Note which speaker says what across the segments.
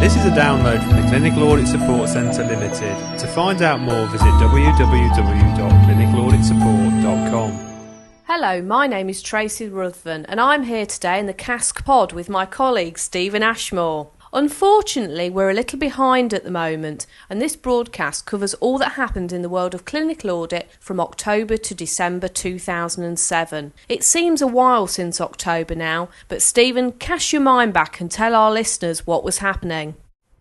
Speaker 1: This is a download from the Clinical Audit Support Centre Limited. To find out more, visit www.clinicalauditsupport.com.
Speaker 2: Hello, my name is Tracy Ruthven, and I'm here today in the Cask Pod with my colleague Stephen Ashmore. Unfortunately, we're a little behind at the moment, and this broadcast covers all that happened in the world of clinical audit from October to December 2007. It seems a while since October now, but Stephen, cast your mind back and tell our listeners what was happening.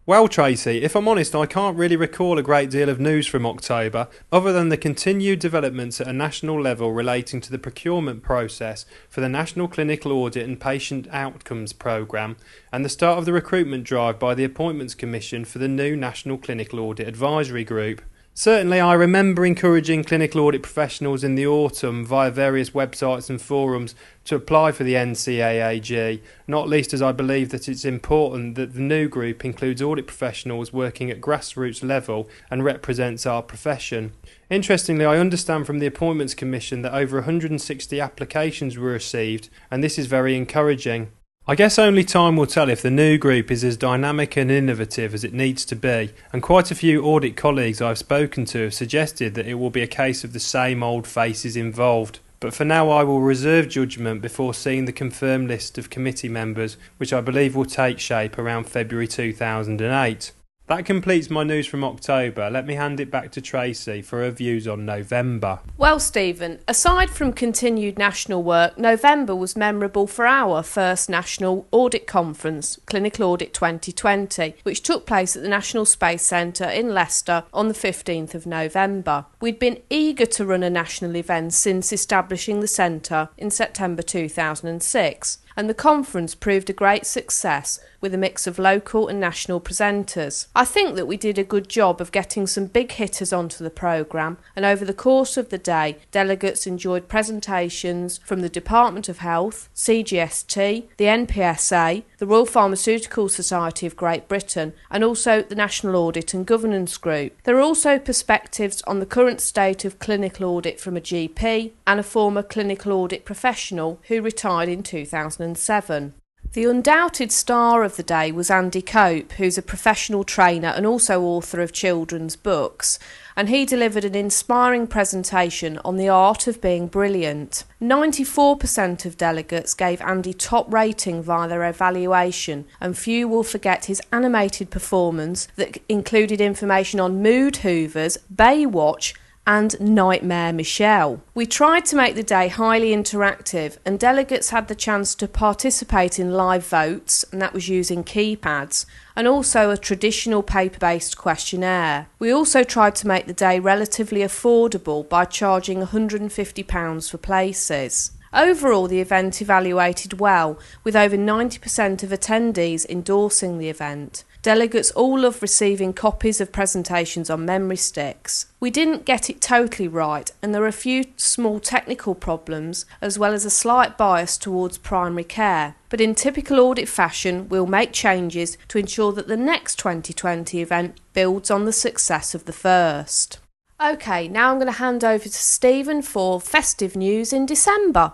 Speaker 1: Well, Tracy, if I'm honest, I can't really recall a great deal of news from October, other than the continued developments at a national level relating to the procurement process for the National Clinical Audit and Patient Outcomes Programme, and the start of the recruitment drive by the Appointments Commission for the new National Clinical Audit Advisory Group. Certainly, I remember encouraging clinical audit professionals in the autumn via various websites and forums to apply for the NCAAG, not least as I believe that it's important that the new group includes audit professionals working at grassroots level and represents our profession. Interestingly, I understand from the Appointments Commission that over 160 applications were received, and this is very encouraging. I guess only time will tell if the new group is as dynamic and innovative as it needs to be, and quite a few audit colleagues I've spoken to have suggested that it will be a case of the same old faces involved. But for now, I will reserve judgment before seeing the confirmed list of committee members, which I believe will take shape around February 2008. That completes my news from October. Let me hand it back to Tracy for her views on November.
Speaker 2: Well, Stephen, aside from continued national work, November was memorable for our first National Audit Conference, Clinical Audit 2020, which took place at the National Space Centre in Leicester on the 15th of November. We'd been eager to run a national event since establishing the centre in September 2006 and the conference proved a great success with a mix of local and national presenters. I think that we did a good job of getting some big hitters onto the programme, and over the course of the day, delegates enjoyed presentations from the Department of Health, CGST, the NPSA, the Royal Pharmaceutical Society of Great Britain, and also the National Audit and Governance Group. There are also perspectives on the current state of clinical audit from a GP and a former clinical audit professional who retired in 2000. 2007. The undoubted star of the day was Andy Cope, who's a professional trainer and also author of children's books, and he delivered an inspiring presentation on the art of being brilliant. 94% of delegates gave Andy top rating via their evaluation, and few will forget his animated performance that included information on mood hoovers, Baywatch, and Nightmare Michelle. We tried to make the day highly interactive, and delegates had the chance to participate in live votes, and that was using keypads, and also a traditional paper based questionnaire. We also tried to make the day relatively affordable by charging £150 for places. Overall, the event evaluated well, with over 90% of attendees endorsing the event. Delegates all love receiving copies of presentations on memory sticks. We didn't get it totally right, and there are a few small technical problems, as well as a slight bias towards primary care. But in typical audit fashion, we'll make changes to ensure that the next 2020 event builds on the success of the first. Okay, now I'm going to hand over to Stephen for festive news in December.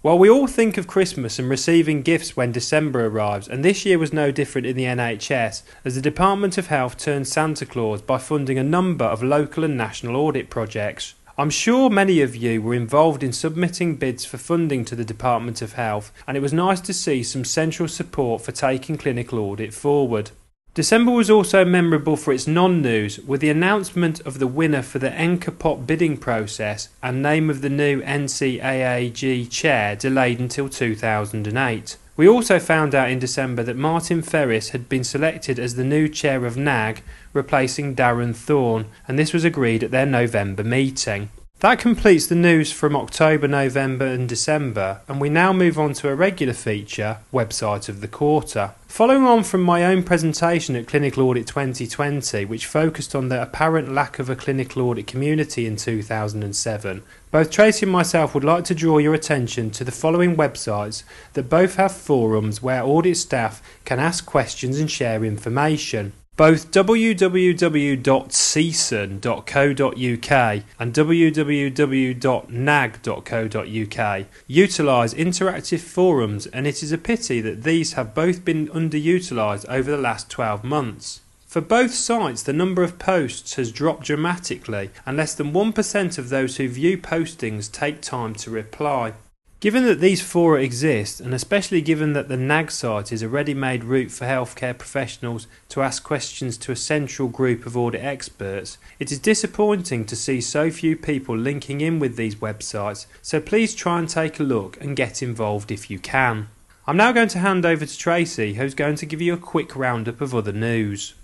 Speaker 1: Well, we all think of Christmas and receiving gifts when December arrives, and this year was no different in the NHS, as the Department of Health turned Santa Claus by funding a number of local and national audit projects. I'm sure many of you were involved in submitting bids for funding to the Department of Health, and it was nice to see some central support for taking clinical audit forward. December was also memorable for its non news, with the announcement of the winner for the NCAPOP bidding process and name of the new NCAAG chair delayed until 2008. We also found out in December that Martin Ferris had been selected as the new chair of NAG, replacing Darren Thorne, and this was agreed at their November meeting. That completes the news from October, November, and December, and we now move on to a regular feature website of the quarter. Following on from my own presentation at Clinical Audit 2020, which focused on the apparent lack of a clinical audit community in 2007, both Tracy and myself would like to draw your attention to the following websites that both have forums where audit staff can ask questions and share information. Both www.cson.co.uk and www.nag.co.uk utilise interactive forums, and it is a pity that these have both been underutilised over the last 12 months. For both sites, the number of posts has dropped dramatically, and less than 1% of those who view postings take time to reply. Given that these fora exist, and especially given that the NAG site is a ready made route for healthcare professionals to ask questions to a central group of audit experts, it is disappointing to see so few people linking in with these websites, so please try and take a look and get involved if you can. I'm now going to hand over to Tracy, who's going to give you a quick roundup of other news.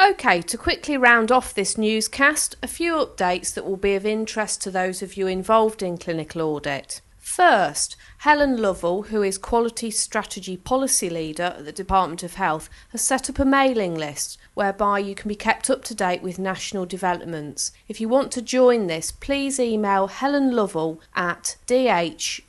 Speaker 2: Okay, to quickly round off this newscast, a few updates that will be of interest to those of you involved in clinical audit. First, Helen Lovell, who is Quality Strategy Policy Leader at the Department of Health, has set up a mailing list whereby you can be kept up to date with national developments. If you want to join this, please email Helen Lovell at dh.gsi.gov.uk.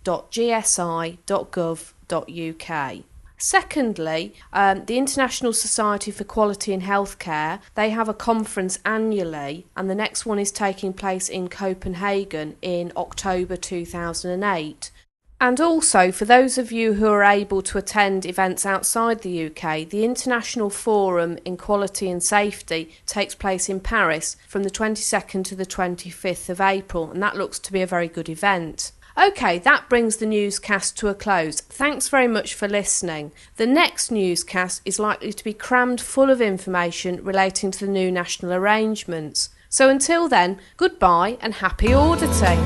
Speaker 2: Secondly, um, the International Society for Quality in Healthcare, they have a conference annually and the next one is taking place in Copenhagen in October 2008. And also, for those of you who are able to attend events outside the UK, the International Forum in Quality and Safety takes place in Paris from the 22nd to the 25th of April, and that looks to be a very good event. Okay, that brings the newscast to a close. Thanks very much for listening. The next newscast is likely to be crammed full of information relating to the new national arrangements. So until then, goodbye and happy auditing.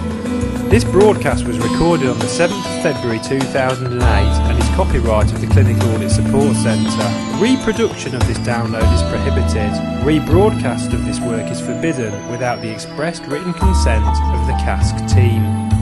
Speaker 1: This broadcast was recorded on the 7th of February 2008 and is copyright of the Clinical Audit Support Centre. Reproduction of this download is prohibited. Rebroadcast of this work is forbidden without the expressed written consent of the CASC team.